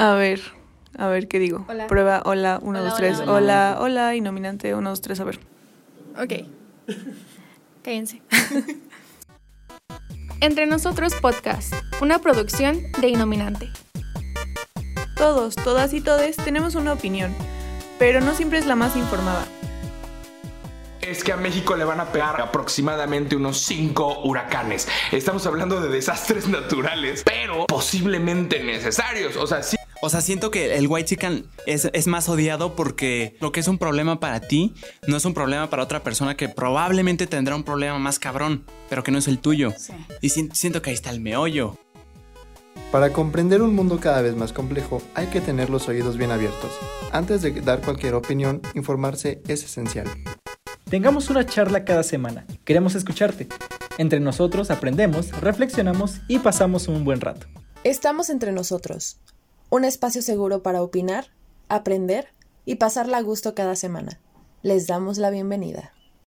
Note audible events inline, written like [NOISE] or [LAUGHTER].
A ver, a ver, ¿qué digo? Prueba, hola, 1, 2, 3, hola, hola, y nominante, 1, 2, 3, a ver. Ok. Cállense. [LAUGHS] Entre nosotros podcast, una producción de Inominante. Todos, todas y todes tenemos una opinión, pero no siempre es la más informada. Es que a México le van a pegar aproximadamente unos 5 huracanes. Estamos hablando de desastres naturales, pero posiblemente necesarios. O sea, sí. O sea, siento que el white chicken es, es, más odiado porque lo que es un problema para ti no es un problema para otra persona que probablemente tendrá un problema más cabrón, pero que no es el tuyo. Sí. Y si, siento que ahí está el meollo. Para comprender un mundo cada vez más complejo hay que tener los oídos bien abiertos. Antes de dar cualquier opinión, informarse es esencial. Tengamos una charla cada semana. Queremos escucharte. Entre nosotros aprendemos, reflexionamos y pasamos un buen rato. Estamos entre nosotros. Un espacio seguro para opinar, aprender y pasarla a gusto cada semana. Les damos la bienvenida.